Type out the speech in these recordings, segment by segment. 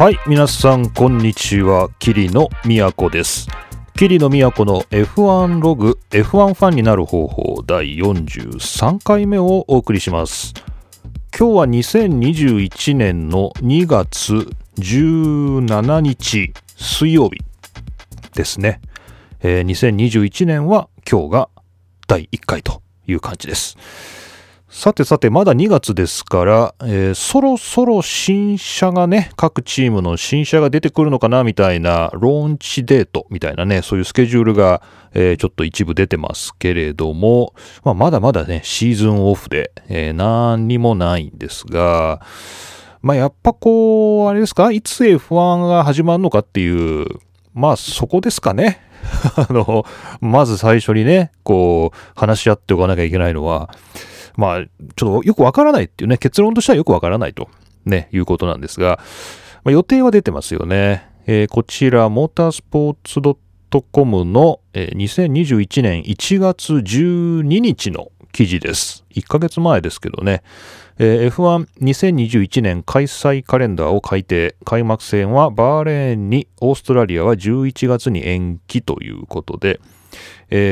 はい、皆さん、こんにちは。桐野都です。桐野都の F1 ログ、F1 ファンになる方法第43回目をお送りします。今日は2021年の2月17日水曜日ですね。えー2021年は今日が第1回という感じです。さてさて、まだ2月ですから、えーそろそろ新車がね、各チームの新車が出てくるのかなみたいな、ローンチデートみたいなね、そういうスケジュールが、えーちょっと一部出てますけれども、まあ、まだまだね、シーズンオフで、えー何にもないんですが、まあ、やっぱこう、あれですか、いつ F1 が始まるのかっていう、まあ、そこですかね。あの、まず最初にね、こう、話し合っておかなきゃいけないのは、まあ、ちょっとよくわからないっていうね、結論としてはよくわからないと、ね、いうことなんですが、まあ、予定は出てますよね。えーこちら、モータースポーツ .com の、えー2021年1月12日の記事です。1ヶ月前ですけどね。えー F12021 年開催カレンダーを改定。開幕戦はバーレーンに、オーストラリアは11月に延期ということで、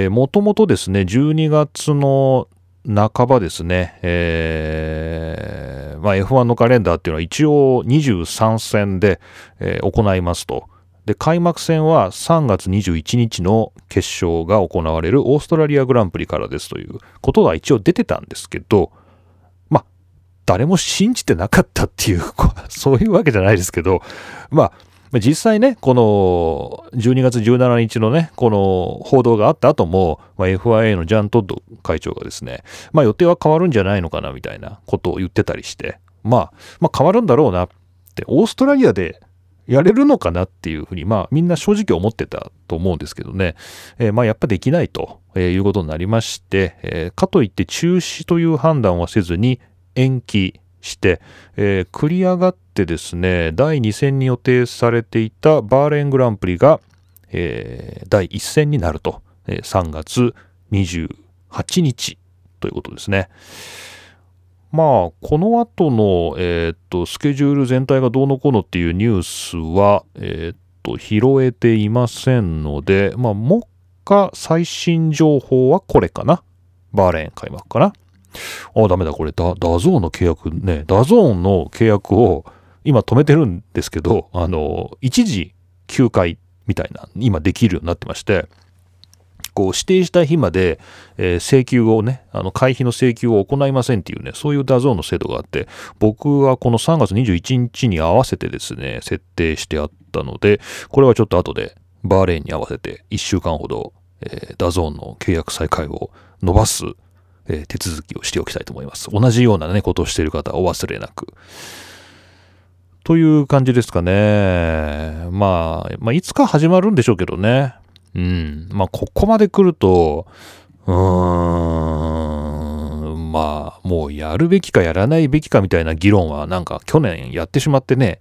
もともとですね、12月の半ばですね、えーまあ、F1 のカレンダーっていうのは一応23戦で、えー行いますと。で、開幕戦は3月21日の決勝が行われるオーストラリアグランプリからですということは一応出てたんですけど、まあ、誰も信じてなかったっていう、そういうわけじゃないですけど、まあ実際ね、この12月17日のね、この報道があった後も、まあ、FIA のジャン・トッド会長がですね、まあ予定は変わるんじゃないのかなみたいなことを言ってたりして、まあ、まあ変わるんだろうなって、オーストラリアでやれるのかなっていうふうに、まあみんな正直思ってたと思うんですけどね、えーまあやっぱできないということになりまして、えーかといって中止という判断はせずに延期して、えー繰り上がってですね、第2戦に予定されていたバーレングランプリが、えー第1戦になると、えー3月28日ということですね。まあ、この後の、えーと、スケジュール全体がどうのこうのっていうニュースは、えーと、拾えていませんので、まあ、目下最新情報はこれかな。バーレーン開幕かな。あ、ダメだ、これ、ダ、 DAZN の契約ね、 DAZN の契約を今止めてるんですけど、あの、一時休会みたいな、今できるようになってまして、こう指定した日まで、えー請求をね、あの会費の請求を行いませんっていうね、そういう DAZN の制度があって、僕はこの3月21日に合わせてですね、設定してあったので、これはちょっと後でバーレーンに合わせて1週間ほど、えー DAZN の契約再開を伸ばす、えー手続きをしておきたいと思います。同じようなね、ことをしている方はお忘れなく。という感じですかね。まあ、まあ、いつか始まるんでしょうけどね。うん。まあ、ここまで来ると、うーん、まあ、もうやるべきかやらないべきかみたいな議論はなんか去年やってしまってね。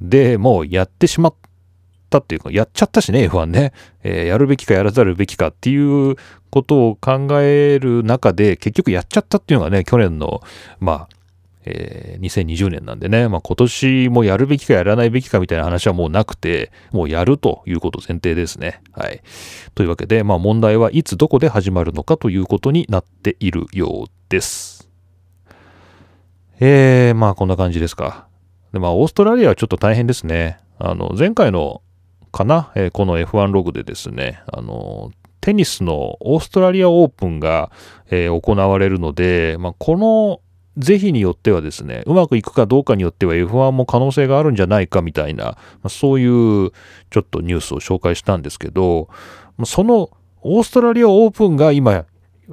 で、もうやってしまったっていうか、やっちゃったしね、F1 ね。えーやるべきかやらざるべきかっていうことを考える中で、結局やっちゃったっていうのがね、去年の、まあ、えー2020年なんでね、まあ、今年もやるべきかやらないべきかみたいな話はもうなくて、もうやるということ前提ですね。はい。というわけで、まあ、問題はいつどこで始まるのかということになっているようです。えー、まあこんな感じですか。で、まあオーストラリアはちょっと大変ですね。あの、前回のかな、えーこの F1 ログでですね、あの、テニスのオーストラリアオープンが、えー行われるので、まあこの是非によってはですね、うまくいくかどうかによっては F1 も可能性があるんじゃないかみたいな、まそういうちょっとニュースを紹介したんですけど、そのオーストラリアオープンが今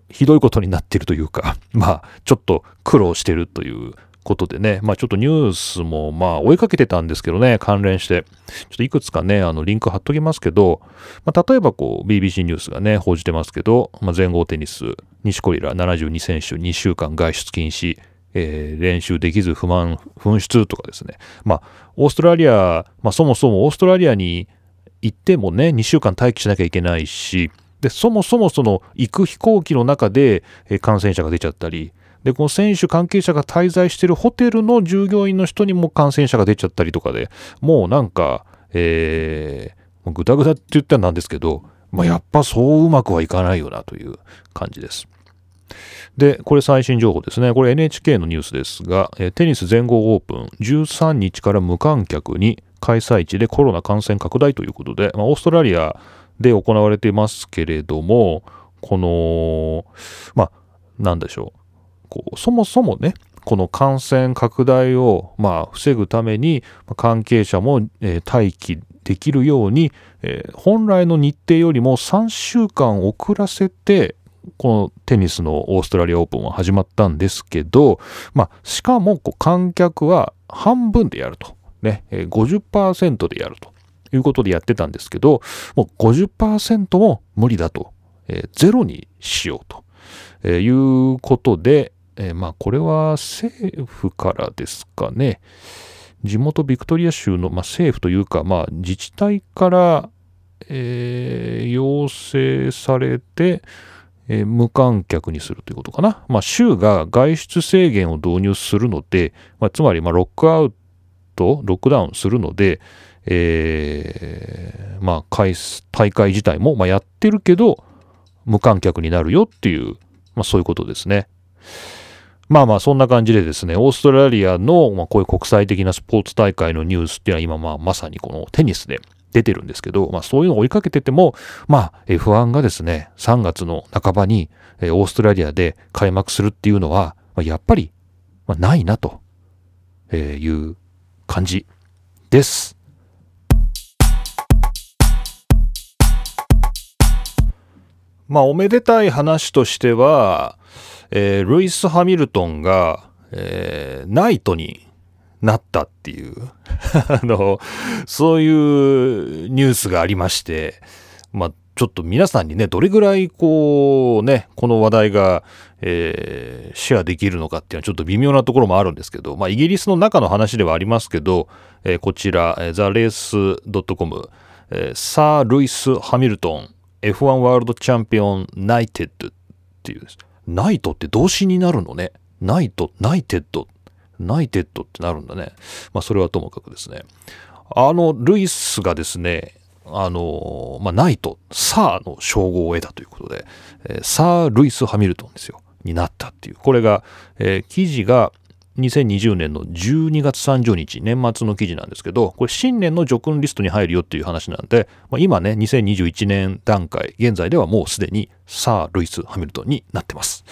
ひどいことになってるというか、まあちょっと苦労してるということでね、まあちょっとニュースもまあ追いかけてたんですけどね、関連して。ちょっといくつかね、あのリンク貼っときますけど、まあ例えばこう BBC ニュースがね、報じてますけど、まあ全豪テニス、西コリラ72選手2週間外出禁止、えー練習できず不満紛失とかですね。まあオーストラリア、まあそもそもオーストラリアに行ってもね、2週間待機しなきゃいけないし、で、そもそもその行く飛行機の中でえー感染者が出ちゃったり、で、この選手関係者が滞在しているホテルの従業員の人にも感染者が出ちゃったりとかで、もうなんか、えー、ぐだぐだって言ったらなんですけど、まあ、やっぱそううまくはいかないよなという感じです。で、これ最新情報ですね。これ NHK のニュースですが、テニス全豪オープン13日から無観客に開催地でコロナ感染拡大ということで、まあ、オーストラリアで行われていますけれども、この、まあ、なんでしょう。こうそもそもね、この感染拡大を、まあ、防ぐために、関係者も、えー、待機できるように、えー、本来の日程よりも3週間遅らせて、このテニスのオーストラリアオープンは始まったんですけど、まあ、しかも観客は半分でやると。ね、50%でやるということでやってたんですけど、もう50%も無理だと、えー、ゼロにしようと、えー、いうことで、えー、まあこれは政府からですかね、地元ビクトリア州の、まあ、政府というか、まあ、自治体から、えー、要請されて、えー、無観客にするということかな。まあ、州が外出制限を導入するので、まあ、つまり、ま、ロックアウト、ロックダウンするので、えー、まあ、大会自体も、ま、やってるけど、無観客になるよっていう、まあ、そういうことですね。まあまあそんな感じでですね、オーストラリアの、ま、こういう国際的なスポーツ大会のニュースっていうのは今まあまさにこのテニスで出てるんですけど、まあそういうのを追いかけてても、まあ F1 がですね、3月の半ばにオーストラリアで開幕するっていうのは、まあ、やっぱり、まあ、ないなという感じです。まあおめでたい話としては、えー、ルイス・ハミルトンが、えー、ナイトになったっていう あの、そういうニュースがありまして、まあ、ちょっと皆さんにね、どれぐらいこうね、この話題が、えー、シェアできるのかっていうのはちょっと微妙なところもあるんですけど、まあ、イギリスの中の話ではありますけど、えー、こちら、 The Race .com、えー、サー・ルイス・ハミルトン F1 ワールドチャンピオンナイテッドっていうですナイトって動詞になるのね。 knight、knighted。knighted ってなるんだね。まあ、それはともかくですね。あの、ルイスがですね、あの、まあ、ナイト、サーの称号を得たということで、えー、サー・ルイス・ハミルトンですよ。になったっていう。これが、えー、記事が2020年の12月30日、年末の記事なんですけど、これ新年の叙勲リストに入るよっていう話なんで、まあ、今ね、2021年段階、現在ではもうすでにサー・ルイス・ハミルトンになってます。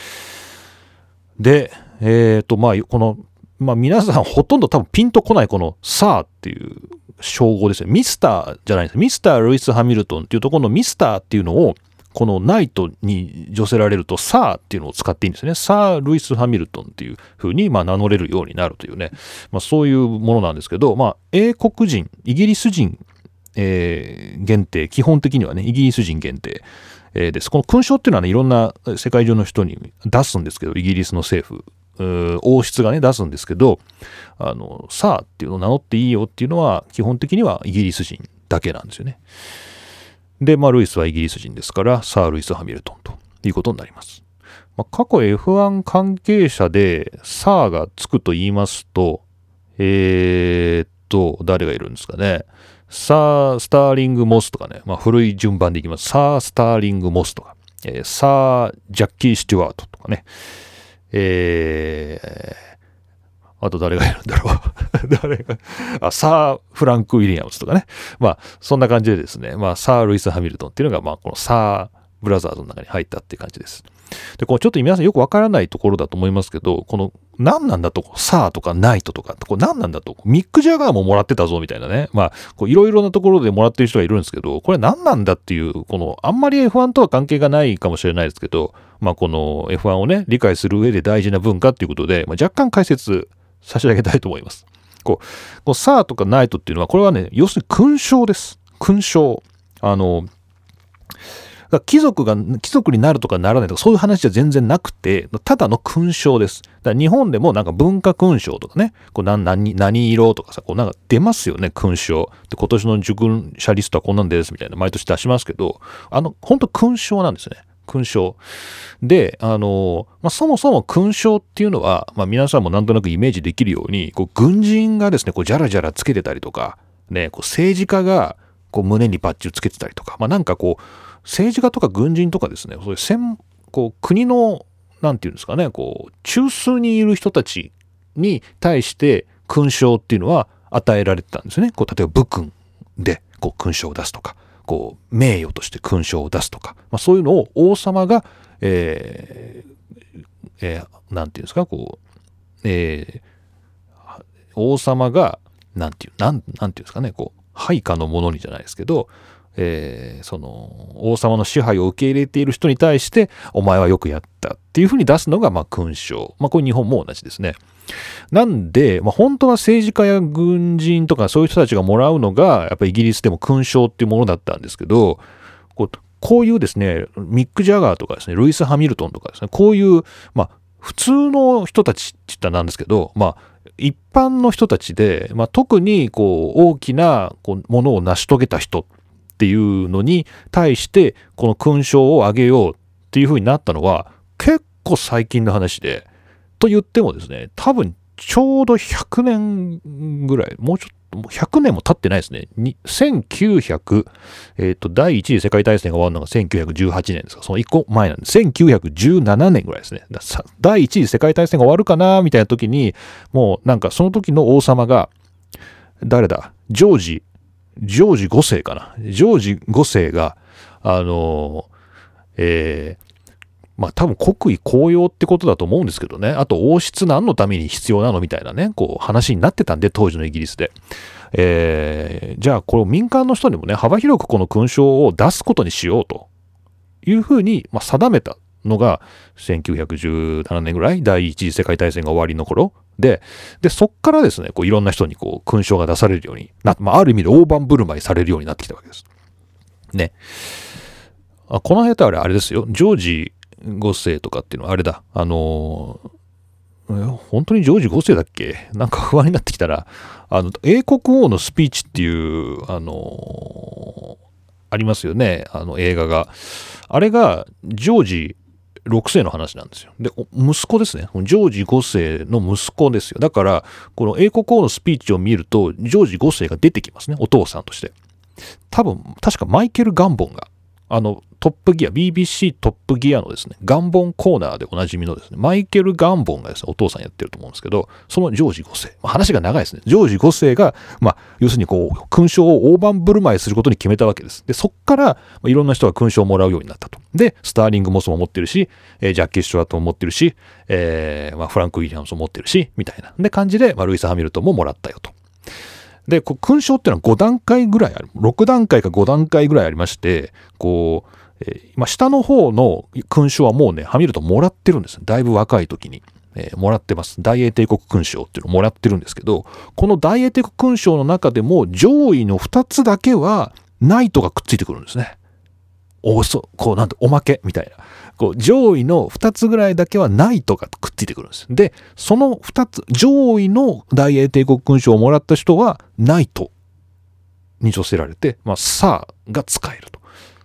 で、えっ、ー、と、まあ、この、まあ皆さんほとんど多分ピンとこないこのサーっていう称号ですよ。ミスターじゃないです。ミスター・ルイス・ハミルトンっていうところのミスターっていうのをこのナイトに助せられるとサーっていうのを使っていいんですね。サー・ルイス・ハミルトンっていう風にまあ名乗れるようになるというね、まあ、そういうものなんですけど、まあ、英国人、イギリス人、えー、限定、基本的にはね、イギリス人限定、えー、です。この勲章っていうのはね、いろんな世界中の人に出すんですけど、イギリスの政府、王室がね、出すんですけど、あの、サーっていうのを名乗っていいよっていうのは、基本的にはイギリス人だけなんですよね。で、まあ、ルイスはイギリス人ですから、サー・ルイス・ハミルトンということになります。ま、過去 F1 関係者でサーがつくと言いますと、えー、っと、誰がいるんですかね。サー・スターリング・モスとかね、まあ、古い順番でいきます。サー・スターリング・モスとか、えー、サー・ジャッキー・スチュワートとかね、えー、あと誰がいるんだろう 誰があ、サー・フランク・ウィリアムズとかね。まあ、そんな感じでですね、まあ、サー・ルイス・ハミルトンっていうのが、まあ、このサー・ブラザーズの中に入ったっていう感じです。で、このちょっと皆さんよくわからないところだと思いますけど、この何なんだと、サーとかナイトとか、これ何なんだと、ミック・ジャガーももらってたぞみたいなね。まあ、いろいろなところでもらってる人がいるんですけど、これ何なんだっていう、この、あんまり F1 とは関係がないかもしれないですけど、まあ、この F1 をね、理解する上で大事な文化っていうことで、まあ、若干解説差し上げたいと思います。こう、こうサーとかナイトっていうのは、これはね、要するに勲章です。勲章。あの、貴族が、貴族になるとかならないとか、そういう話じゃ全然なくて、ただの勲章です。だ日本でもなんか文化勲章とかね、こう何何何色とかさ、こうなんか出ますよね、勲章。で、今年の受勲者リストはこんなんですみたいな、毎年出しますけど、あの、本当勲章なんですね。勲章。で、あの、まあ、そもそも勲章っていうのは、まあ、皆さんもなんとなくイメージできるように、こう軍人がですね、こうジャラジャラつけてたりとか、ね、こう政治家がこう胸にバッジをつけてたりとか、まあ、なんかこう、政治家とか軍人とかですね、そういう専こう国の、なんていうんですかね、こう、中枢にいる人たちに対して勲章っていうのは与えられてたんですね。こう例えば武君でこう勲章を出すとか、こう名誉として勲章を出すとか、まあ、そういうのを王様が、えーえー、なんていうんですか、こう、えー、王様が、なんていう、なん、なんていうんですかね、こう、配下の者にじゃないですけど、えー、その王様の支配を受け入れている人に対してお前はよくやったっていうふうに出すのがまあ勲章、まあ、これ日本も同じですね。なんで、まあ、本当は政治家や軍人とかそういう人たちがもらうのがやっぱりイギリスでも勲章っていうものだったんですけどこうこういうですねミック・ジャガーとかですねルイス・ハミルトンとかですねこういう、まあ、普通の人たちって言ったらなんですけど、まあ、一般の人たちで、まあ、特にこう大きなこうものを成し遂げた人っていうのに対してこの勲章をあげようっていうふうになったのは結構最近の話で。と言ってもですね多分ちょうど100年ぐらいもうちょっともう100年も経ってないですね。1900、えっ、ー、と、第一次世界大戦が終わるのが1918年ですかその1個前なんで、1917年ぐらいですね。第一次世界大戦が終わるかなみたいな時に、もうなんかその時の王様が、誰だ？ジョージジョージ5世かな。ジョージ5世が、あの、えー、まあ多分国威公用ってことだと思うんですけどね。あと王室何のために必要なのみたいなね、こう話になってたんで、当時のイギリスで。えー、じゃあこれ民間の人にもね、幅広くこの勲章を出すことにしようというふうに、まあ、定めたのが1917年ぐらい、第一次世界大戦が終わりの頃で、で、そっからですね、こういろんな人にこう勲章が出されるようになまあ、ある意味で大盤振る舞いされるようになってきたわけです。ね。あこの辺ってあれ、あれですよ。ジョージ5世とかっていうのはあれだ。あのー、本当にジョージ5世だっけ？なんか不安になってきたら、あの、英国王のスピーチっていう、あのー、ありますよね。あの映画が。あれが、ジョージ6世の話なんですよ。で、息子ですね。ジョージ5世の息子ですよ。だから、この英国王のスピーチを見ると、ジョージ5世が出てきますね。お父さんとして。多分、確かマイケル・ガンボンがあの、トップギア、BBC トップギアのですね、ガンボンコーナーでおなじみのですね、マイケル・ガンボンがですね、お父さんやってると思うんですけど、そのジョージ5世、まあ、話が長いですね。ジョージ5世が、まあ、要するにこう、勲章を大盤振る舞いすることに決めたわけです。で、そっから、まあ、いろんな人が勲章をもらうようになったと。で、スターリング・モスも持ってるし、えー、ジャッキー・スチュワートも持ってるし、えー、まあ、フランク・ウィリアムスも持ってるし、みたいな。で、感じで、まあ、ルイス・ハミルトンももらったよと。で、勲章っていうのは5段階ぐらいある。6段階か5段階ぐらいありまして、こう、えー、下の方の勲章はもうね、ハミルトンもらってるんです。だいぶ若い時に。えー、もらってます。大英帝国勲章っていうのをもらってるんですけど、この大英帝国勲章の中でも上位の2つだけはナイトがくっついてくるんですね。おそ、こうなんておまけみたいな。こう上位の2つぐらいだけはナイトがくっついてくるんです。で、その2つ、上位の大英帝国勲章をもらった人はナイトに助せられて、まあ、サーが使えると。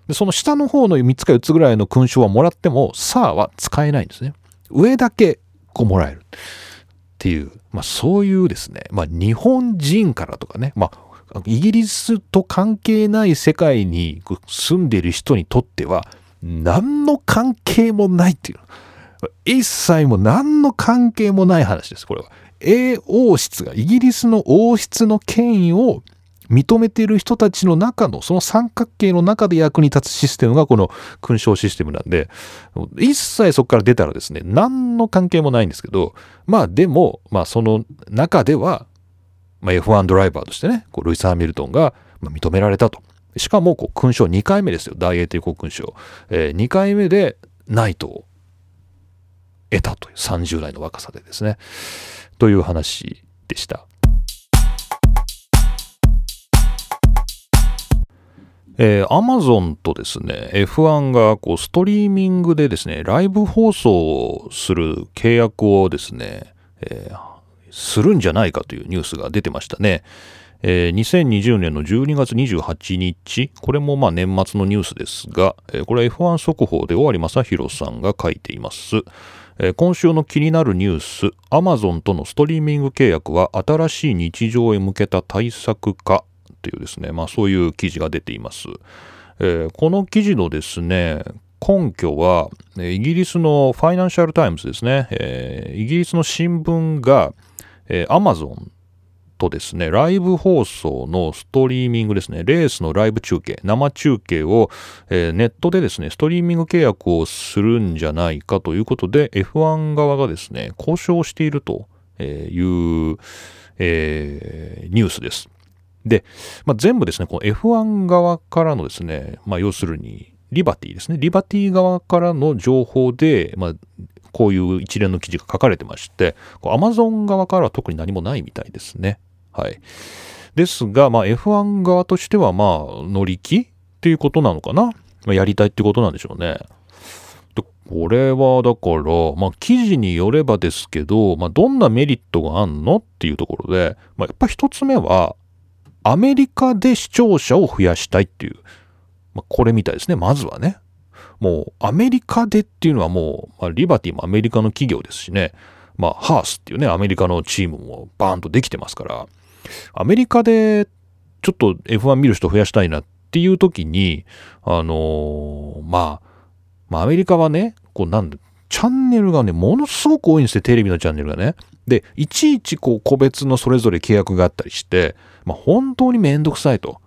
で、その下の方の3つか4つぐらいの勲章はもらっても、さあは使えないんですね。上だけこうもらえる。っていう、まあそういうですね、まあ日本人からとかね、まあイギリスと関係ない世界に住んでる人にとっては、何の関係もないっていう。一切も何の関係もない話です、これは。英王室が、イギリスの王室の権威を認めている人たちの中の、その三角形の中で役に立つシステムがこの勲章システムなんで、一切そこから出たらですね、何の関係もないんですけど、まあでも、まあその中では、まあ、F1 ドライバーとしてね、こうルイス・ハミルトンが認められたと。しかも勲章2回目ですよ、大英帝国勲章。えー、2回目でナイトを得たという30代の若さでですね。という話でした。えー、Amazon とですね、F1 がこうストリーミングでですね、ライブ放送をする契約をですね、えー、するんじゃないかというニュースが出てましたね。えー、2020年の12月28日、これもまあ年末のニュースですが、えー、これは F1 速報で尾張正宏さんが書いています。今週の気になるニュース、Amazon とのストリーミング契約は新しい日常へ向けた対策か？というですね、まあそういう記事が出ています。えこの記事のですね、根拠は、イギリスのファイナンシャルタイムズですね、えイギリスの新聞が、えー、Amazon とですね、ライブ放送のストリーミングですね、レースのライブ中継、生中継を、えー、ネットでですね、ストリーミング契約をするんじゃないかということで、F1 側がですね、交渉しているという、えー、ニュースです。で、まあ、全部ですね、この F1 側からのですね、まあ、要するに、リバティですね。リバティ側からの情報で、まあ、こういう一連の記事が書かれてまして、アマゾン側からは特に何もないみたいですね。はい。ですが、まあ、F1 側としては、まあ、乗り気っていうことなのかな？まあ、やりたいってことなんでしょうね。でこれは、だから、まあ、記事によればですけど、まあ、どんなメリットがあんのっていうところで、まあ、やっぱ一つ目は、アメリカで視聴者を増やしたいっていう、まあ、これみたいですね。まずはね。もう、アメリカでっていうのはもう、まあ、リバティもアメリカの企業ですしね。まあ、ハースっていうね、アメリカのチームもバーンとできてますから、アメリカでちょっと F1 見る人増やしたいなっていう時に、あのー、まあ、まあ、アメリカはね、こうなんで、チャンネルがね、ものすごく多いんですよ、テレビのチャンネルがね。で、いちいちこう個別のそれぞれ契約があったりして、まあ、本当にめんどくさいと。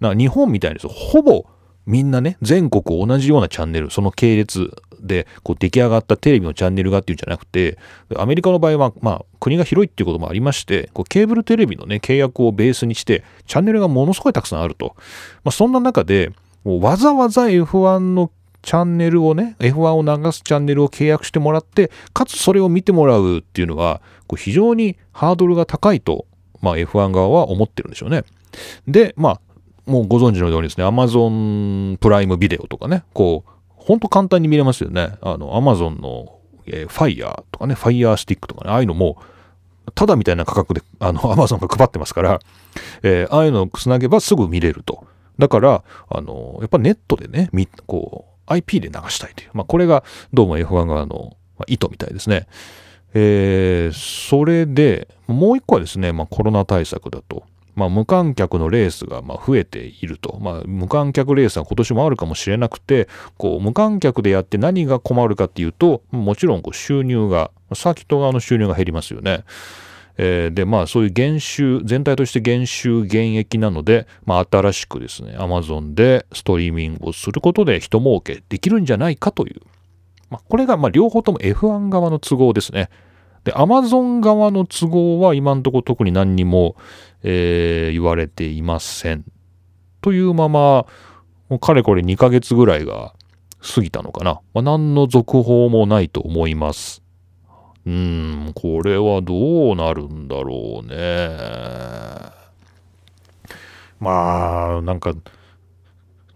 な日本みたいにほぼみんなね、全国同じようなチャンネル、その系列でこう出来上がったテレビのチャンネルがっていうんじゃなくて、アメリカの場合は、まあ、国が広いっていうこともありまして、こうケーブルテレビのね、契約をベースにして、チャンネルがものすごいたくさんあると。まあ、そんな中で、もうわざわざ F1 のチャンネルをね、F1 を流すチャンネルを契約してもらって、かつそれを見てもらうっていうのは、こう非常にハードルが高いと、まあ、F1 側は思ってるんでしょうね。で、まあ、もうご存知のようにですね、Amazon プライムビデオとかね、こう、ほんと簡単に見れますよね。あの、Amazon の、えー、Fire とかね、Fire Stick とかね、ああいうのも、ただみたいな価格で、あの、Amazon が配ってますから、えー、ああいうのをつなげばすぐ見れると。だから、あの、やっぱネットでね、み、こう、IP で流したいという。まあ、これが、どうも F1 側の、ま、意図みたいですね。えー、それで、もう一個はですね、まあ、コロナ対策だと。まあ、無観客のレースがま増えていると、まあ、無観客レースは今年もあるかもしれなくてこう無観客でやって何が困るかっていうともちろんこう収入がサーキット側の収入が減りますよね。え、でまあそういう減収全体として減収減益なので、まあ、新しくですね Amazon でストリーミングをすることで人儲けできるんじゃないかという、まあ、これがま両方とも F1 側の都合ですね。で、アマゾン側の都合は今んとこ特に何にも、えー、言われていません。というまま、もうかれこれ2ヶ月ぐらいが過ぎたのかな。まあ、何の続報もないと思います。うーん、これはどうなるんだろうね。まあ、なんか、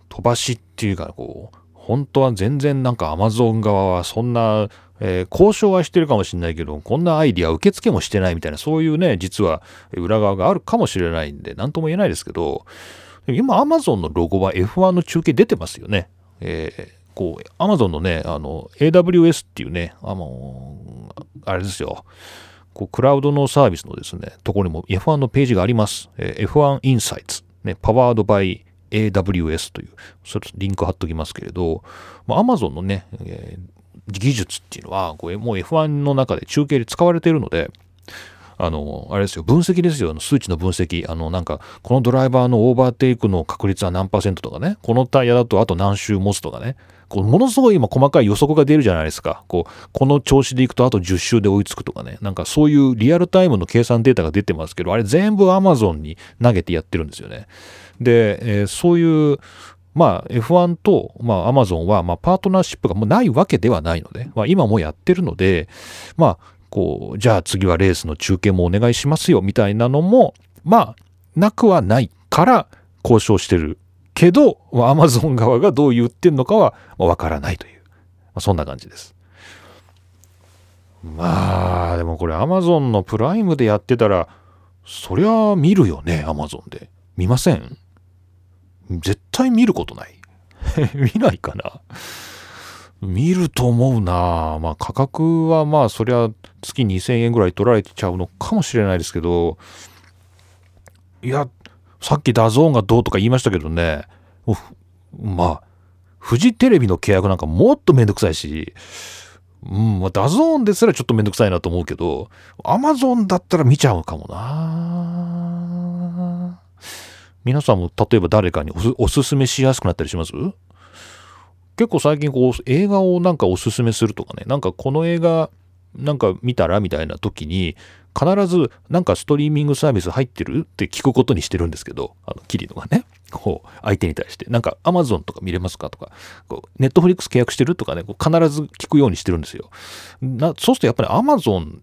飛ばしっていうか、こう、本当は全然なんかアマゾン側はそんなえー、交渉はしてるかもしれないけど、こんなアイディア受付もしてないみたいな、そういうね、実は裏側があるかもしれないんで、何とも言えないですけど、今、アマゾンのロゴは F1 の中継出てますよね。えー、こう、アマゾンのね、あの、AWS っていうね、あの、あれですよ。こう、クラウドのサービスのですね、ところにも F1 のページがあります。えー、F1 Insights。ね、パワードバイ AWS という、それリンク貼っときますけれど、まあ、Amazon のね、えー、技術っていうのは、もう F1 の中で中継で使われているので、あの、あれですよ、分析ですよ、数値の分析。あの、なんか、このドライバーのオーバーテイクの確率は何パーセントとかね、このタイヤだとあと何周持つとかね、こうものすごい今細かい予測が出るじゃないですか。こう、この調子でいくとあと10周で追いつくとかね、なんかそういうリアルタイムの計算データが出てますけど、あれ全部 Amazon に投げてやってるんですよね。で、えー、そういう、まあ F1 と、まあ Amazon は、まあパートナーシップがもうないわけではないので、まあ今もやってるので、まあこう、じゃあ次はレースの中継もお願いしますよみたいなのも、まあなくはないから交渉してるけど、Amazon 側がどう言ってんのかはわからないという、まあ、そんな感じです。まあ、でもこれ Amazon のプライムでやってたら、そりゃ見るよね、アマゾンで。見ません？絶対見ることない。見ないかな？見ると思うな。まあ価格はまあそりゃ月2000円ぐらい取られちゃうのかもしれないですけど、いや、さっき DAZN がどうとか言いましたけどね、まあ、フジテレビの契約なんかもっとめんどくさいし、うん、まあ、 DAZN ですらちょっとめんどくさいなと思うけど、アマゾンだったら見ちゃうかもな皆さんも例えば誰かにおすすめしやすくなったりします？結構最近こう映画をなんかおすすめするとかね、なんかこの映画なんか見たらみたいな時に必ずなんかストリーミングサービス入ってるって聞くことにしてるんですけど、あの、キリノがね、こう、相手に対して、なんか Amazon とか見れますかとか、こう、Netflix 契約してるとかね、こう必ず聞くようにしてるんですよ。なそうするとやっぱり Amazon っ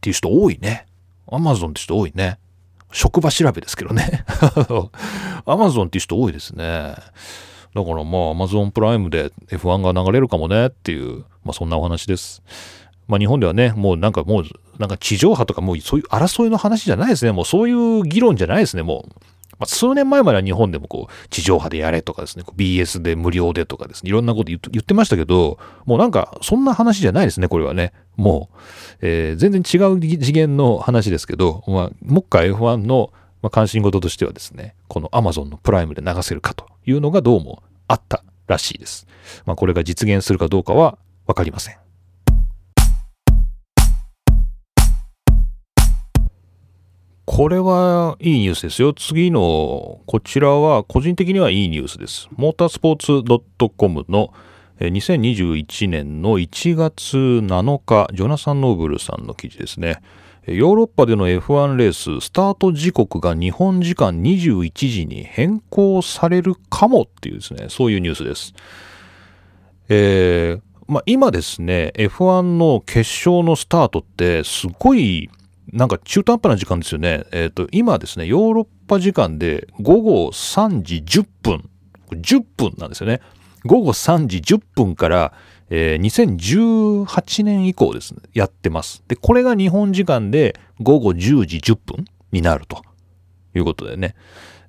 ていう人多いね。Amazon って人多いね。職場調べですけどね。Amazon っていう人多いですね。だからまあアマゾンプライムで F1 が流れるかもねっていう、まあそんなお話です。まあ、日本ではね、もうなんかもう、なんか地上波とかもうそういう争いの話じゃないですね。もうそういう議論じゃないですね、もう。まあ、数年前までは日本でもこう、地上波でやれとかですね、BS で無料でとかですね、いろんなこと言ってましたけど、もうなんかそんな話じゃないですね、これはね。もう、えー、全然違う次元の話ですけど、まあ、もっか F1 の関心事としてはですね、この Amazon のプライムで流せるかというのがどうもあったらしいです。まあ、これが実現するかどうかはわかりません。これはいいニュースですよ。次の、こちらは個人的にはいいニュースです。モータースポーツ .com の2021年の1月7日、ジョナサン・ノーブルさんの記事ですね。ヨーロッパでの F1 レース、スタート時刻が日本時間21時に変更されるかもっていうですね、そういうニュースです。えー、まあ、今ですね、F1 の決勝のスタートってすごいなんか中途半端な時間ですよね。えっ、ー、と、今ですね、ヨーロッパ時間で午後3時10分、10分なんですよね。午後3時10分から、えー、2018年以降ですね、やってます。で、これが日本時間で午後10時10分になるということでね。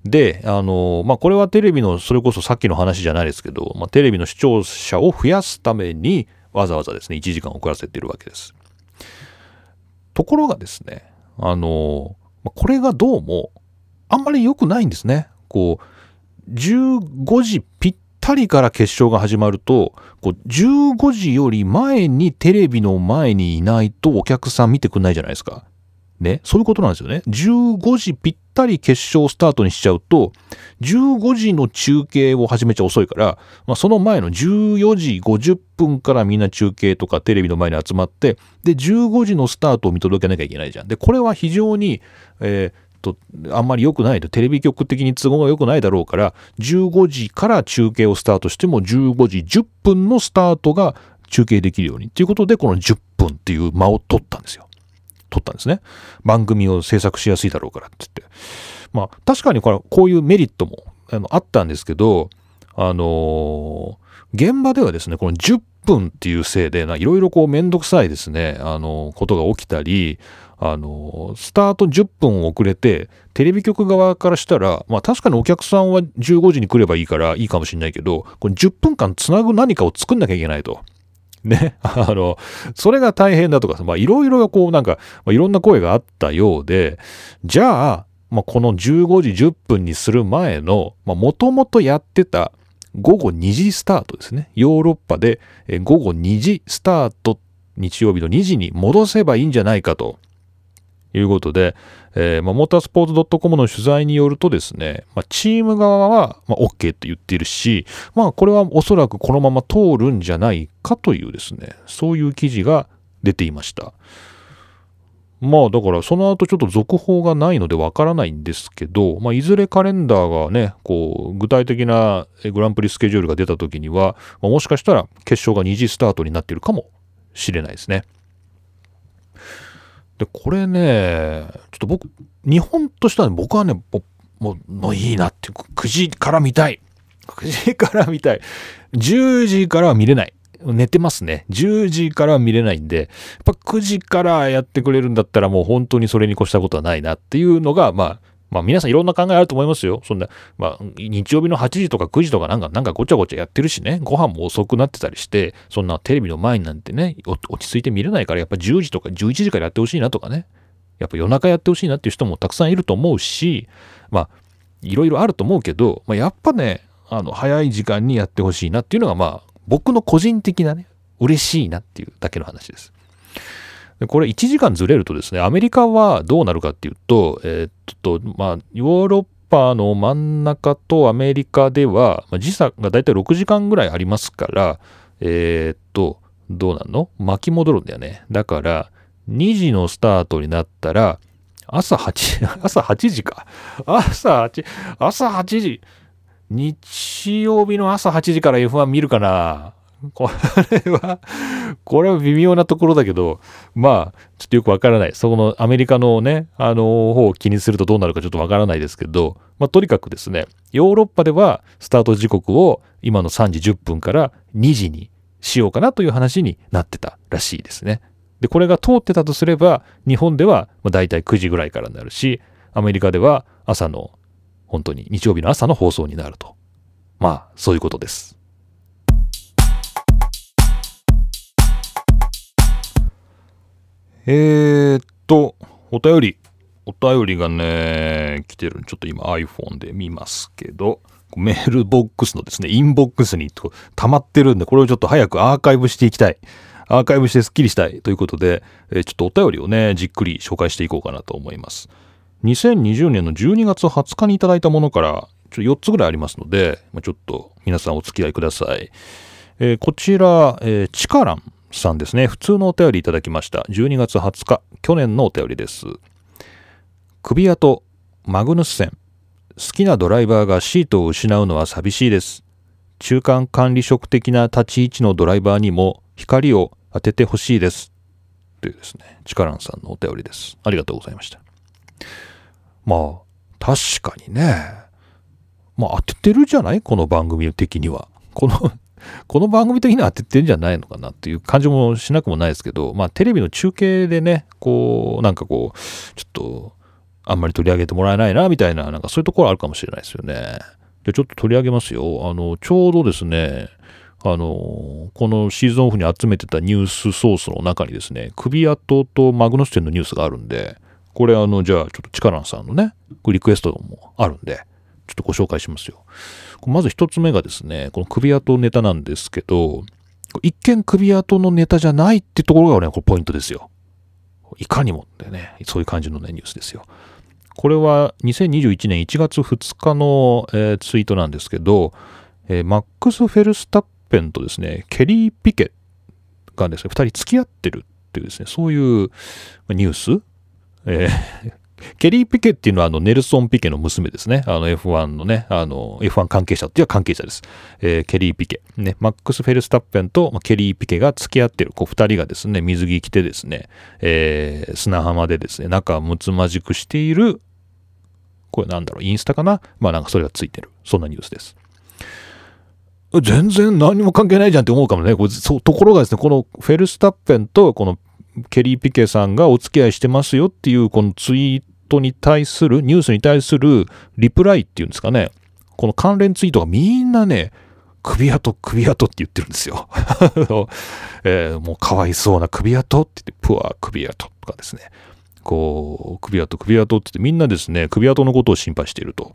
で、あのまあ、これはテレビの、それこそさっきの話じゃないですけど、まあ、テレビの視聴者を増やすために、わざわざですね、1時間遅らせているわけです。ところがですね、あの、これがどうも、あんまり良くないんですね。こう、15時ぴったりから決勝が始まると、こう15時より前にテレビの前にいないとお客さん見てくんないじゃないですか。ね、そういうことなんですよね。15時ぴったり決勝スタートにしちゃうと、15時の中継を始めちゃ遅いから、まあ、その前の14時50分からみんな中継とかテレビの前に集まって、で、15時のスタートを見届けなきゃいけないじゃん。で、これは非常に、えー、と、あんまり良くないと、テレビ局的に都合が良くないだろうから、15時から中継をスタートしても、15時10分のスタートが中継できるようにっていうことで、この10分っていう間を取ったんですよ。撮ったんですね。番組を制作しやすいだろうからって言って。まあ、確かにこれ、こういうメリットもあのあったんですけど、あのー、現場ではですね、この10分っていうせいで、いろいろこうめんどくさいですね、あのー、ことが起きたり、あのー、スタート10分遅れて、テレビ局側からしたら、まあ確かにお客さんは15時に来ればいいからいいかもしれないけど、これ10分間つなぐ何かを作んなきゃいけないと。ね、あの、それが大変だとか、まあいろいろこうなんか、まあ、いろんな声があったようで、じゃあ、まあ、この15時10分にする前の、まあ、もともとやってた午後2時スタートですね。ヨーロッパで午後2時スタート、日曜日の2時に戻せばいいんじゃないかということで、えー、まあ、モータースポーツ .com の取材によるとですね、まあ、チーム側は、まあ、OK と言っているし、まあ、これはおそらくこのまま通るんじゃないかというですね、そういう記事が出ていました。まあだからその後ちょっと続報がないのでわからないんですけど、まあ、いずれカレンダーがね、こう具体的なグランプリスケジュールが出た時には、まあ、もしかしたら決勝が2次スタートになっているかもしれないですね。で、これね、ちょっと僕、日本としては、ね、僕はね、もう、もういいなっていう、9時から見たい。9時から見たい。10時からは見れない。寝てますね。10時からは見れないんで、やっぱ9時からやってくれるんだったらもう本当にそれに越したことはないなっていうのが、まあ、まあ皆さんいろんな考えあると思いますよ。そんな、まあ日曜日の8時とか9時とかなんか、なんかごちゃごちゃやってるしね、ご飯も遅くなってたりして、そんなテレビの前なんてね、落ち着いて見れないから、やっぱ10時とか11時からやってほしいなとかね、やっぱ夜中やってほしいなっていう人もたくさんいると思うし、まあ、いろいろあると思うけど、まあ、やっぱね、あの、早い時間にやってほしいなっていうのが、まあ、僕の個人的なね、嬉しいなっていうだけの話です。でこれ1時間ずれるとですね、アメリカはどうなるかっていうと、えー、っと、まあ、ヨーロッパの真ん中とアメリカでは、まあ、時差がだいたい6時間ぐらいありますから、えー、っと、どうなんの？巻き戻るんだよね。だから、2時のスタートになったら、朝8、朝8時か。朝8、朝8時。日曜日の朝8時から F1 見るかなこれは、これは微妙なところだけど、まあ、ちょっとよくわからない。そこのアメリカのね、あの方を気にするとどうなるかちょっとわからないですけど、まあ、とにかくですね、ヨーロッパではスタート時刻を今の3時10分から2時にしようかなという話になってたらしいですね。で、これが通ってたとすれば、日本ではだいたい9時ぐらいからになるし、アメリカでは朝の、本当に日曜日の朝の放送になると。まあ、そういうことです。えー、っと、お便り。お便りがね、来てる。ちょっと今 iPhone で見ますけど、メールボックスのですね、インボックスに溜まってるんで、これをちょっと早くアーカイブしていきたい。アーカイブしてスッキリしたいということで、えちょっとお便りをね、じっくり紹介していこうかなと思います。2020年の12月20日にいただいたものから、ちょ4つぐらいありますので、まちょっと皆さんお付き合いください。えー、こちら、えー、チカランさんですね。普通のお便りいただきました。12月20日、去年のお便りです。首跡、マグヌス線。好きなドライバーがシートを失うのは寂しいです。中間管理職的な立ち位置のドライバーにも光を当ててほしいです。というですね、チカランさんのお便りです。ありがとうございました。まあ、確かにね。まあ当ててるじゃない？この番組的には。このこの番組的には当ててんじゃないのかなっていう感じもしなくもないですけど、まあテレビの中継でね、こう、なんかこう、ちょっと、あんまり取り上げてもらえないな、みたいな、なんかそういうところあるかもしれないですよね。で、ちょっと取り上げますよ。あの、ちょうどですね、あの、このシーズンオフに集めてたニュースソースの中にですね、首跡とマグノステンのニュースがあるんで、これあの、じゃあちょっとチカランさんのね、リクエストもあるんで、ちょっとご紹介しますよ。まず一つ目がですね、この首跡ネタなんですけど、一見首跡のネタじゃないってところがね、これポイントですよ。いかにもってね、そういう感じのね、ニュースですよ。これは2021年1月2日の、えー、ツイートなんですけど、えー、マックス・フェルスタッペンとですね、ケリー・ピケがですね、二人付き合ってるっていうですね、そういうニュース、えー、ケリー・ピケっていうのはあのネルソン・ピケの娘ですね。あの F1 のね、あの F1 関係者っていう関係者です。えー、ケリー・ピケ。ね、マックス・フェルスタッペンと、ケリー・ピケが付き合ってる、こう二人がですね、水着着てですね、えー、砂浜でですね、仲睦まじくしている、これなんだろう、インスタかな？まあなんかそれがついてる。そんなニュースです。全然何も関係ないじゃんって思うかもね。これそうところがですね、このフェルスタッペンとこのケリー・ピケさんがお付き合いしてますよっていうこのツイートに対する、ニュースに対するリプライっていうんですかね。この関連ツイートがみんなね、首跡、首跡って言ってるんですよ。えー、もうかわいそうな首跡って言って、プア首跡とかですね。こう、首跡、首跡って言ってみんなですね、首跡のことを心配していると。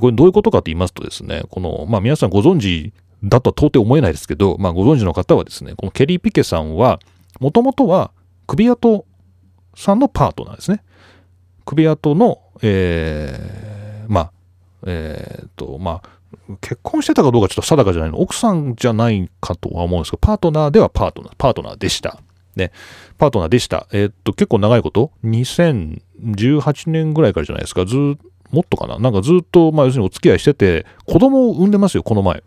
これどういうことかと言いますとですね、この、まあ皆さんご存知だとは到底思えないですけど、まあご存知の方はですね、このケリー・ピケさんは、もともとは首跡さんのパートナーですね。首跡の、えー、まあ、えー、と、まあ、結婚してたかどうかちょっと定かじゃないの。奥さんじゃないかとは思うんですけど、パートナーではパートナー、パートナーでした。ね、パートナーでした。えー、っと、結構長いこと ?2018 年ぐらいからじゃないですか。ずもっとかななんかずっと、まあ、要するにお付き合いしてて、子供を産んでますよ、この前。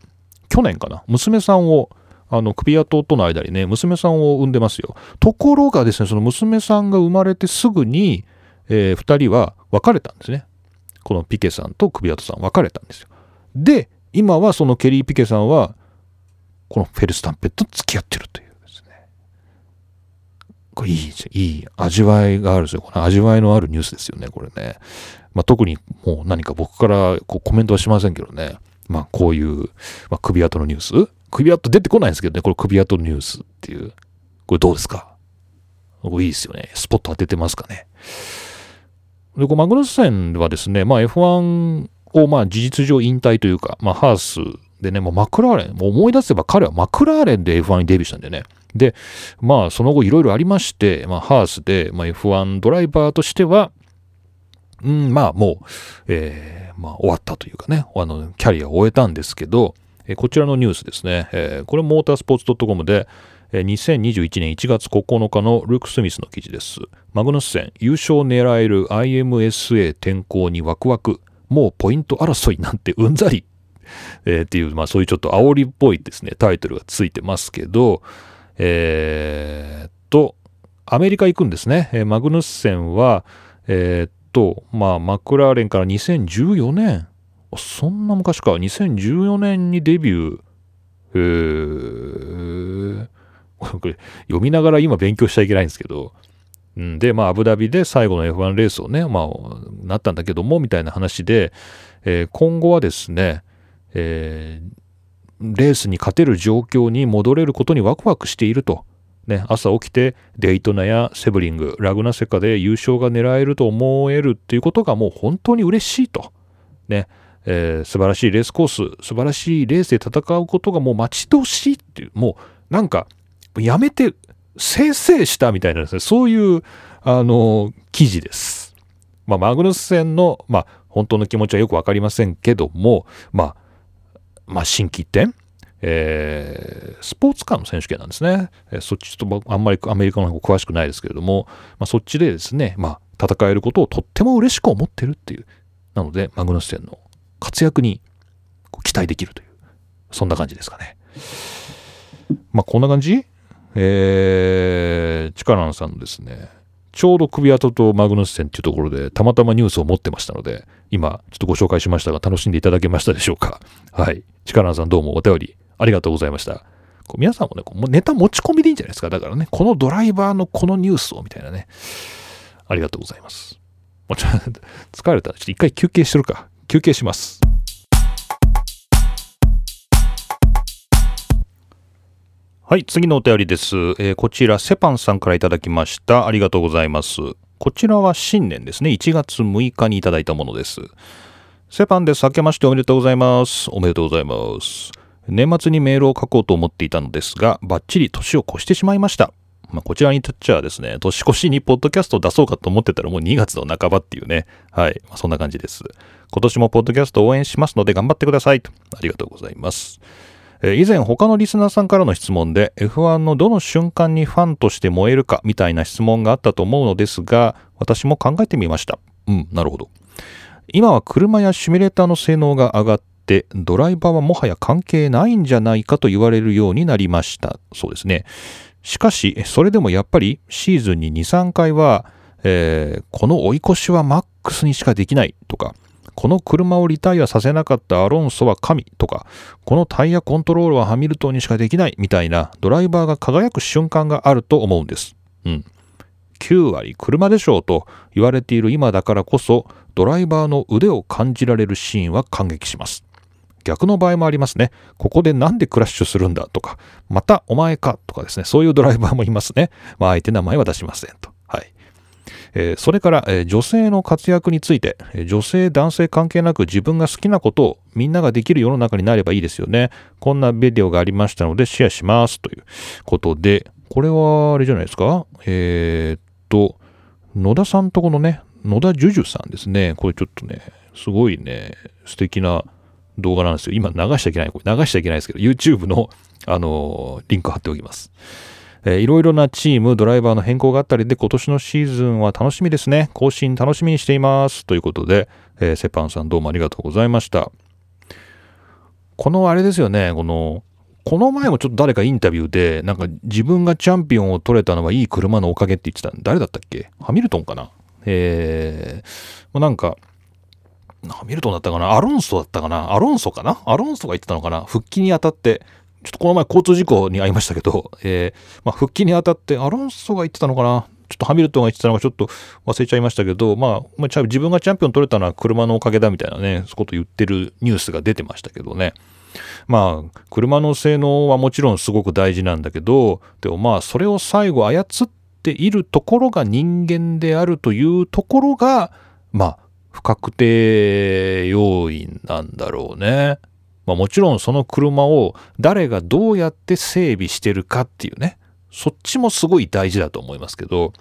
去年かな。娘さんを、あの、首跡との間にね、娘さんを産んでますよ。ところがですね、その娘さんが生まれてすぐに、えー、2人は別れたんですね。このピケさんと首跡さん別れたんですよ。で、今はそのケリー・ピケさんは、このフェルスタンペンと付き合ってるというですね。これいいですよ、いい味わいがあるんですよ。この味わいのあるニュースですよね、これね。まあ、特にもう何か僕からこうコメントはしませんけどね。まあ、こういう、まあ、首跡のニュース首跡出てこないんですけどね、これ首跡ニュースっていう。これどうですか？これいいですよね。スポット当ててますかね。で、こうマグヌス戦はですね、まあ F1 をまあ事実上引退というか、まあハースでね、もうマクラーレン、もう思い出せば彼はマクラーレンで F1 にデビューしたんでね。で、まあその後いろいろありまして、まあハースで、まあ、F1 ドライバーとしては、うん、まあもう、えー、まあ終わったというかね、あの、キャリアを終えたんですけど、こちらのニュースですね、これモータースポーツ .com で、2021年1月9日のルーク・スミスの記事です。マグヌス戦優勝を狙える IMSA 転向にワクワク。もうポイント争いなんて うんざり。えー、っていう、まあそういうちょっと煽りっぽいですね、タイトルがついてますけど、えー、っと、アメリカ行くんですね。えー、マグヌス戦は、えー、っと、まあマクラーレンから2014年、そんな昔か、2014年にデビュー、え、これ読みながら今勉強しちゃいけないんですけど、うん、で、まあ、アブダビで最後の F1 レースをね、まあ、なったんだけども、みたいな話で、えー、今後はですね、えー、レースに勝てる状況に戻れることにワクワクしていると。ね、朝起きてデイトナやセブリング、ラグナセカで優勝が狙えると思えるっていうことがもう本当に嬉しいと。ね、えー、素晴らしいレースコース、素晴らしいレースで戦うことがもう待ち遠しいっていう、もうなんかやめて、せいせいしたみたいなですね、そういう、あの、記事です。まあ、マグヌス戦の、まあ、本当の気持ちはよくわかりませんけども、まあ、まあ、新規点、えー、スポーツカーの選手権なんですね。えー、そっちちょっとあんまりアメリカの方詳しくないですけれども、まあ、そっちでですね、まあ、戦えることをとっても嬉しく思ってるっていう。なので、マグヌス戦の活躍に期待できるという、そんな感じですかね。まあ、こんな感じ？えー、チカランさんのですね、ちょうど首跡とマグヌス戦っていうところで、たまたまニュースを持ってましたので、今、ちょっとご紹介しましたが、楽しんでいただけましたでしょうか？はい。チカランさんどうもお便りありがとうございました。こう皆さんもね、もうネタ持ち込みでいいんじゃないですか？だからね、このドライバーのこのニュースをみたいなね。ありがとうございます。もちょっと疲れたら、ちょっと一回休憩してるか。休憩します。はい、次のお便りです。えー、こちら、セパンさんからいただきました。ありがとうございます。こちらは新年ですね。1月6日にいただいたものです。セパンです。明けましておめでとうございます。おめでとうございます。年末にメールを書こうと思っていたのですが、バッチリ年を越してしまいました。まあ、こちらに至っちゃですね、年越しにポッドキャストを出そうかと思ってたらもう2月の半ばっていうね。はい。まあ、そんな感じです。今年もポッドキャスト応援しますので頑張ってください。ありがとうございます。以前他のリスナーさんからの質問で F1 のどの瞬間にファンとして燃えるかみたいな質問があったと思うのですが私も考えてみましたうんなるほど今は車やシミュレーターの性能が上がってドライバーはもはや関係ないんじゃないかと言われるようになりましたそうですねしかしそれでもやっぱりシーズンに23回は、えー、この追い越しはマックスにしかできないとかこの車をリタイアさせなかったアロンソは神とか、このタイヤコントロールはハミルトンにしかできないみたいなドライバーが輝く瞬間があると思うんです。うん。9割車でしょうと言われている今だからこそ、ドライバーの腕を感じられるシーンは感激します。逆の場合もありますね。ここでなんでクラッシュするんだとか、またお前かとかですね、そういうドライバーもいますね。まあ、相手名前は出しませんと。はい。えー、それから、えー、女性の活躍について、えー、女性、男性関係なく自分が好きなことをみんなができる世の中になればいいですよね。こんなビデオがありましたのでシェアしますということで、これはあれじゃないですか？えー、っと、野田さんとこのね、野田ジュジュさんですね。これちょっとね、すごいね、素敵な動画なんですよ。今流しちゃいけない。これ流しちゃいけないですけど、YouTube の、あのー、リンク貼っておきます。えー、いろいろなチーム、ドライバーの変更があったりで、今年のシーズンは楽しみですね。更新楽しみにしています。ということで、えー、セパンさんどうもありがとうございました。このあれですよね、この、この前もちょっと誰かインタビューで、なんか自分がチャンピオンを取れたのはいい車のおかげって言ってた。誰だったっけ？ハミルトンかな？えー、なんか、ハミルトンだったかな？アロンソだったかな？アロンソかな？アロンソが言ってたのかな？復帰にあたって、ちょっとこの前交通事故に遭いましたけど、えー、まあ、復帰にあたってアロンソが言ってたのかな？ちょっとハミルトンが言ってたのがちょっと忘れちゃいましたけど、まあ、まあ、自分がチャンピオン取れたのは車のおかげだみたいなね、そういうこと言ってるニュースが出てましたけどね。まあ、車の性能はもちろんすごく大事なんだけど、でもまあ、それを最後操っているところが人間であるというところが、まあ、不確定要因なんだろうね。まあ、もちろんその車を誰がどうやって整備してるかっていうね、そっちもすごい大事だと思いますけど、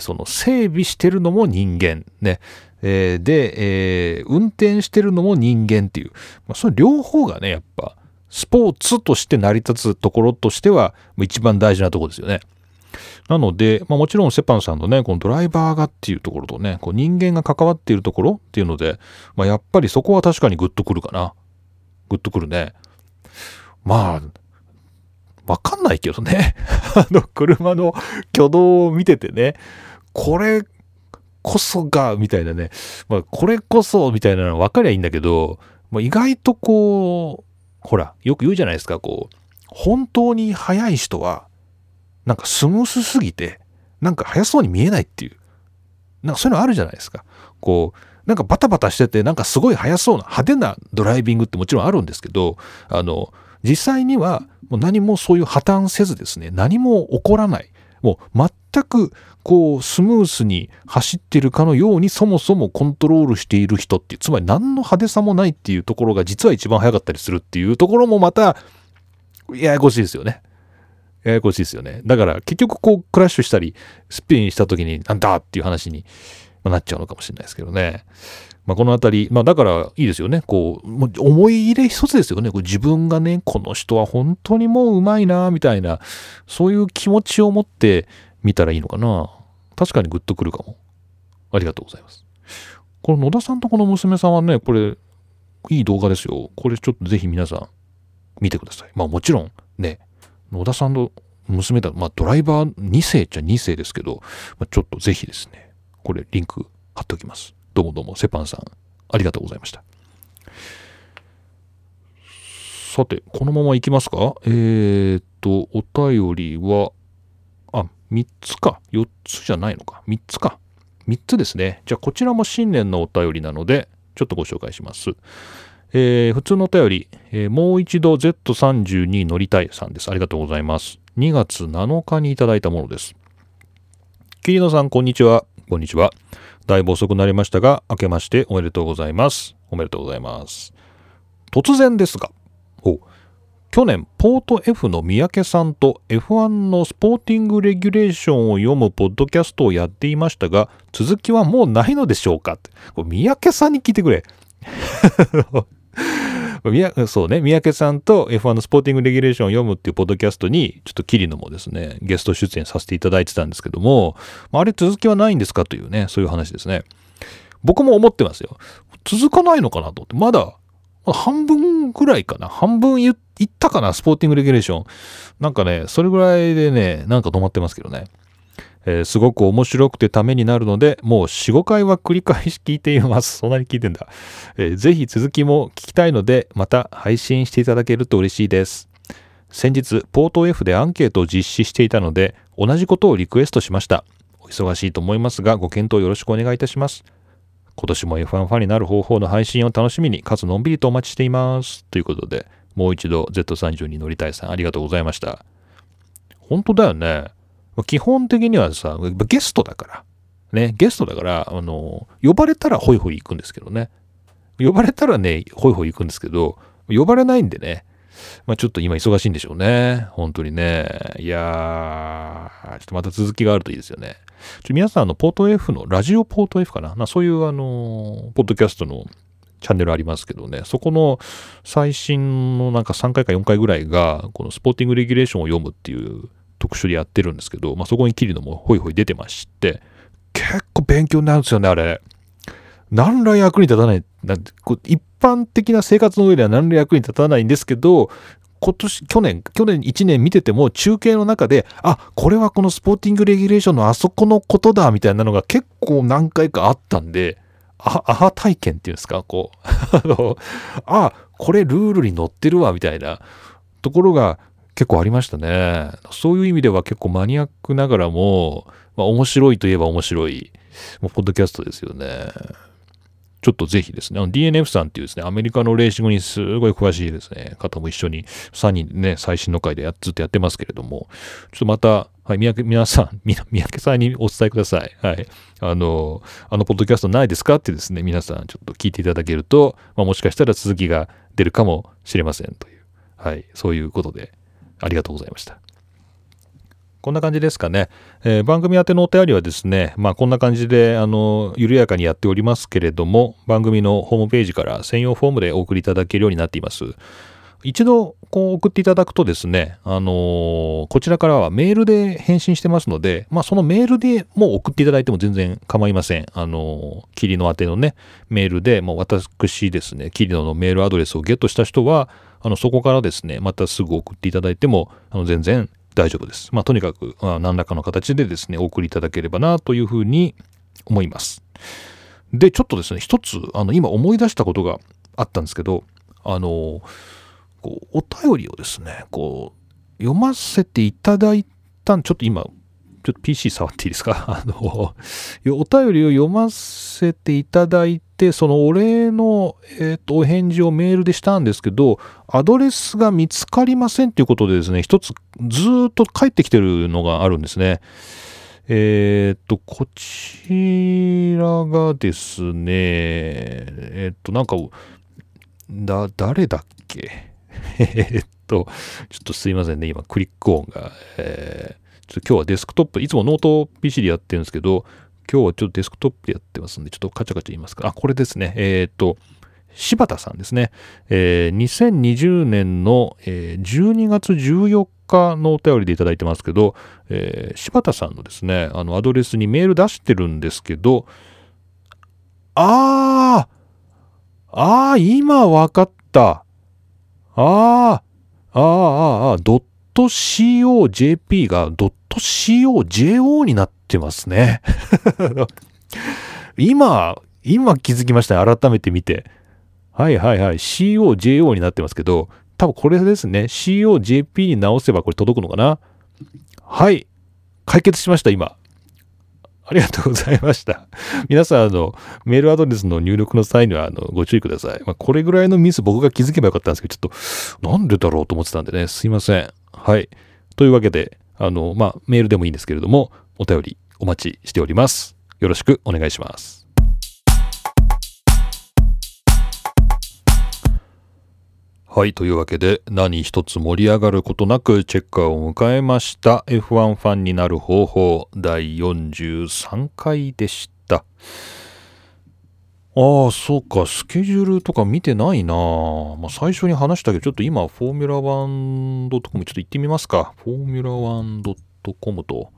その整備してるのも人間ね、で、運転してるのも人間っていう、その両方がね、やっぱスポーツとして成り立つところとしては一番大事なところですよね。なので、まあ、もちろんセパンさんのね、このドライバーがっていうところとね、こう人間が関わっているところっていうので、まあ、やっぱりそこは確かにグッとくるかな。グッとくるね。まあ、わかんないけどね。あの、車の挙動を見ててね、これこそが、みたいなね、まあ、これこそ、みたいなの分かりゃいいんだけど、まあ、意外とこう、ほら、よく言うじゃないですか、こう、本当に速い人は、なんかスムースすぎて、なんか速そうに見えないっていう、なんかそういうのあるじゃないですか。こう、なんかバタバタしてて、なんかすごい速そうな派手なドライビングってもちろんあるんですけど、あの、実際にはもう何もそういう破綻せずですね、何も起こらない。もう全くこうスムースに走ってるかのようにそもそもコントロールしている人っていう、つまり何の派手さもないっていうところが実は一番速かったりするっていうところもまた、ややこしいですよね。ややこしいですよね。だから結局こうクラッシュしたりスピンした時になんだっていう話になっちゃうのかもしれないですけどね。まあ、このあたり、まあ、だからいいですよね。こう、もう思い入れ一つですよね。こう自分がね、この人は本当にもううまいな、みたいな、そういう気持ちを持って見たらいいのかな。確かにグッとくるかも。ありがとうございます。この野田さんとこの娘さんはね、これ、いい動画ですよ。これちょっとぜひ皆さん見てください。まあもちろんね、野田さんの娘だ、まあドライバー2世っちゃ2世ですけど、まあ、ちょっとぜひですね、これリンク貼っておきます。どうもどうも、セパンさん、ありがとうございました。さて、このままいきますか？えー、っと、お便りは、あ、3つか。4つじゃないのか。3つか。3つですね。じゃあ、こちらも新年のお便りなので、ちょっとご紹介します。えー、普通のお便り、えー、もう一度 Z32 乗りたいさんです。ありがとうございます。2月7日にいただいたものです。桐野さん、こんにちは。こんにちは。だいぶ遅くなりましたが、明けましておめでとうございます。おめでとうございます。突然ですが、去年、ポート F の三宅さんと F1 のスポーティングレギュレーションを読むポッドキャストをやっていましたが、続きはもうないのでしょうかこれ三宅さんに聞いてくれ。そうね、三宅さんと F1 のスポーティングレギュレーションを読むっていうポッドキャストに、ちょっとキリノもですね、ゲスト出演させていただいてたんですけども、あれ続きはないんですか？というね、そういう話ですね。僕も思ってますよ。続かないのかなと思って、まだ、半分ぐらいかな。半分言ったかな、スポーティングレギュレーション。なんかね、それぐらいでね、なんか止まってますけどね。えー、すごく面白くてためになるので、もう4、5回は繰り返し聞いています。そんなに聞いてんだ。えー、ぜひ続きも聞きたいので、また配信していただけると嬉しいです。先日、ポート F でアンケートを実施していたので、同じことをリクエストしました。お忙しいと思いますが、ご検討よろしくお願いいたします。今年も F1 ファンになる方法の配信を楽しみに、かつのんびりとお待ちしています。ということで、もう一度 Z30 に乗りたいさん、ありがとうございました。本当だよね。基本的にはさ、ゲストだから。ね、ゲストだから、あの、呼ばれたらホイホイ行くんですけどね。呼ばれたらね、ホイホイ行くんですけど、呼ばれないんでね、まあちょっと今忙しいんでしょうね。本当にね。いやー、ちょっとまた続きがあるといいですよね。ちょ皆さん、あの、ポート F の、ラジオポート F かな？なそういう、あの、ポッドキャストのチャンネルありますけどね、そこの最新のなんか3回か4回ぐらいが、このスポーティングレギュレーションを読むっていう特集でやってるんですけど、まあ、そこに切るのもホイホイ出てまして、結構勉強になるんですよね、あれ。何ら役に立たない。なんてこう一般的な生活の上では何ら役に立たないんですけど、今年、去年、去年1年見てても中継の中で、あ、これはこのスポーティングレギュレーションのあそこのことだ、みたいなのが結構何回かあったんで、あ、アハ体験っていうんですか、こう。あの、あ、これルールに載ってるわ、みたいな。ところが結構ありましたね。そういう意味では結構マニアックながらも、まあ、面白いといえば面白い、もうポッドキャストですよね。ちょっとぜひですね、DNF さんっていうですね、アメリカのレーシングにすごい詳しいですね、方も一緒に3人ね、最新の回でやずっとやってますけれども、ちょっとまた、はい、三宅、皆さん、三宅さんにお伝えください。はい。あの、あのポッドキャストないですかってですね、皆さんちょっと聞いていただけると、まあ、もしかしたら続きが出るかもしれませんという、はい、そういうことで、ありがとうございました。こんな感じですかね。えー、番組宛てのお便りはですね、まあこんな感じで、あの、緩やかにやっておりますけれども、番組のホームページから専用フォームでお送りいただけるようになっています。一度こう送っていただくとですね、あのー、こちらからはメールで返信してますので、まあそのメールでもう送っていただいても全然構いません。あのー、キリノ宛てのね、メールで、もう私ですね、キリノのメールアドレスをゲットした人は、あのそこからですね、またすぐ送っていただいても、あの全然大丈夫です。まあ、とにかく、まあ、何らかの形でですね、お送りいただければなというふうに思います。で、ちょっとですね、一つ、あの、今思い出したことがあったんですけど、あの、こう、お便りをですね、こう、読ませていただいたん、ちょっと今、ちょっと PC 触っていいですか？あの、お便りを読ませていただいて、そのお礼の、えっ、ー、と、お返事をメールでしたんですけど、アドレスが見つかりませんということでですね、一つずっと返ってきてるのがあるんですね。えっ、と、こちらがですね、えっ、と、なんか、だ、誰だっけ？えっと、ちょっとすいませんね、今、クリック音が、えーちょっと今日はデスクトップ、いつもノート PC でやってるんですけど、今日はちょっとデスクトップでやってますんで、ちょっとカチャカチャ言いますか。あ、これですね。えー、っと、柴田さんですね。えー、2020年の、えー、12月14日のお便りでいただいてますけど、えー、柴田さんのですね、あのアドレスにメール出してるんですけど、あーあー、今わかった。あーあーあーあー、ドット .cojp が .cojo になってますね。今、今気づきましたね。改めて見て。はいはいはい。cojo になってますけど、多分これですね。cojp に直せばこれ届くのかなはい。解決しました、今。ありがとうございました。皆さん、あの、メールアドレスの入力の際には、あの、ご注意ください。まあ、これぐらいのミス僕が気づけばよかったんですけど、ちょっと、なんでだろうと思ってたんでね、すいません。はい。というわけで、あの、まあ、メールでもいいんですけれども、お便りお待ちしております。よろしくお願いします。はい。というわけで、何一つ盛り上がることなくチェッカーを迎えました F1 ファンになる方法第43回でした。ああ、そうか、スケジュールとか見てないなまあ、最初に話したけど、ちょっと今、フォーミュラ 1.com ちょっと行ってみますか。フォーミュラ 1.com と、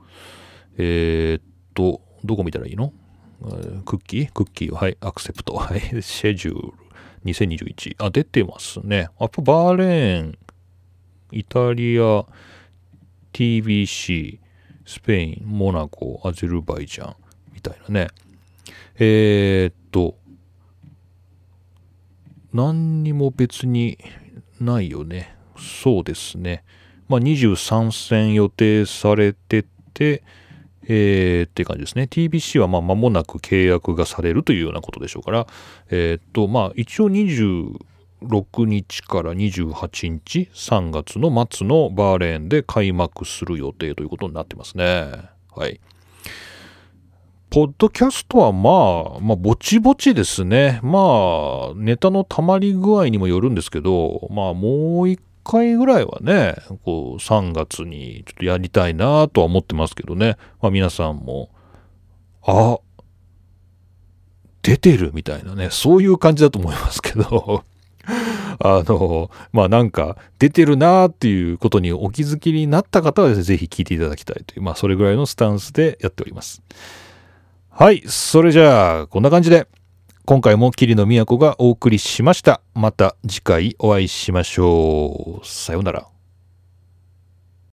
えー、っと、どこ見たらいいの？クッキー？クッキーはい、アクセプト。はい、シェジュール2021。あ、出てますね。あと、バーレーン、イタリア、TBC、スペイン、モナコ、アゼルバイジャン、みたいなね。えー、っと、何にも別にないよね。そうですね。まあ、23戦予定されてて、えー、って感じですね。TBC はまあ間もなく契約がされるというようなことでしょうから、えー、っと、まあ一応26日から28日、3月の末のバーレーンで開幕する予定ということになってますね。はい。ポッドキャストはまあ、まあ、ぼちぼちですね。まあ、ネタの溜まり具合にもよるんですけど、まあ、もう一回ぐらいはね、こう、3月にちょっとやりたいなとは思ってますけどね。まあ、皆さんも、あ、出てるみたいなね、そういう感じだと思いますけど、あの、まあなんか出てるなーっていうことにお気づきになった方はですね、ぜひ聞いていただきたいという、まあそれぐらいのスタンスでやっております。はい、それじゃあ、こんな感じで、今回も桐野都がお送りしました。また次回お会いしましょう。さようなら。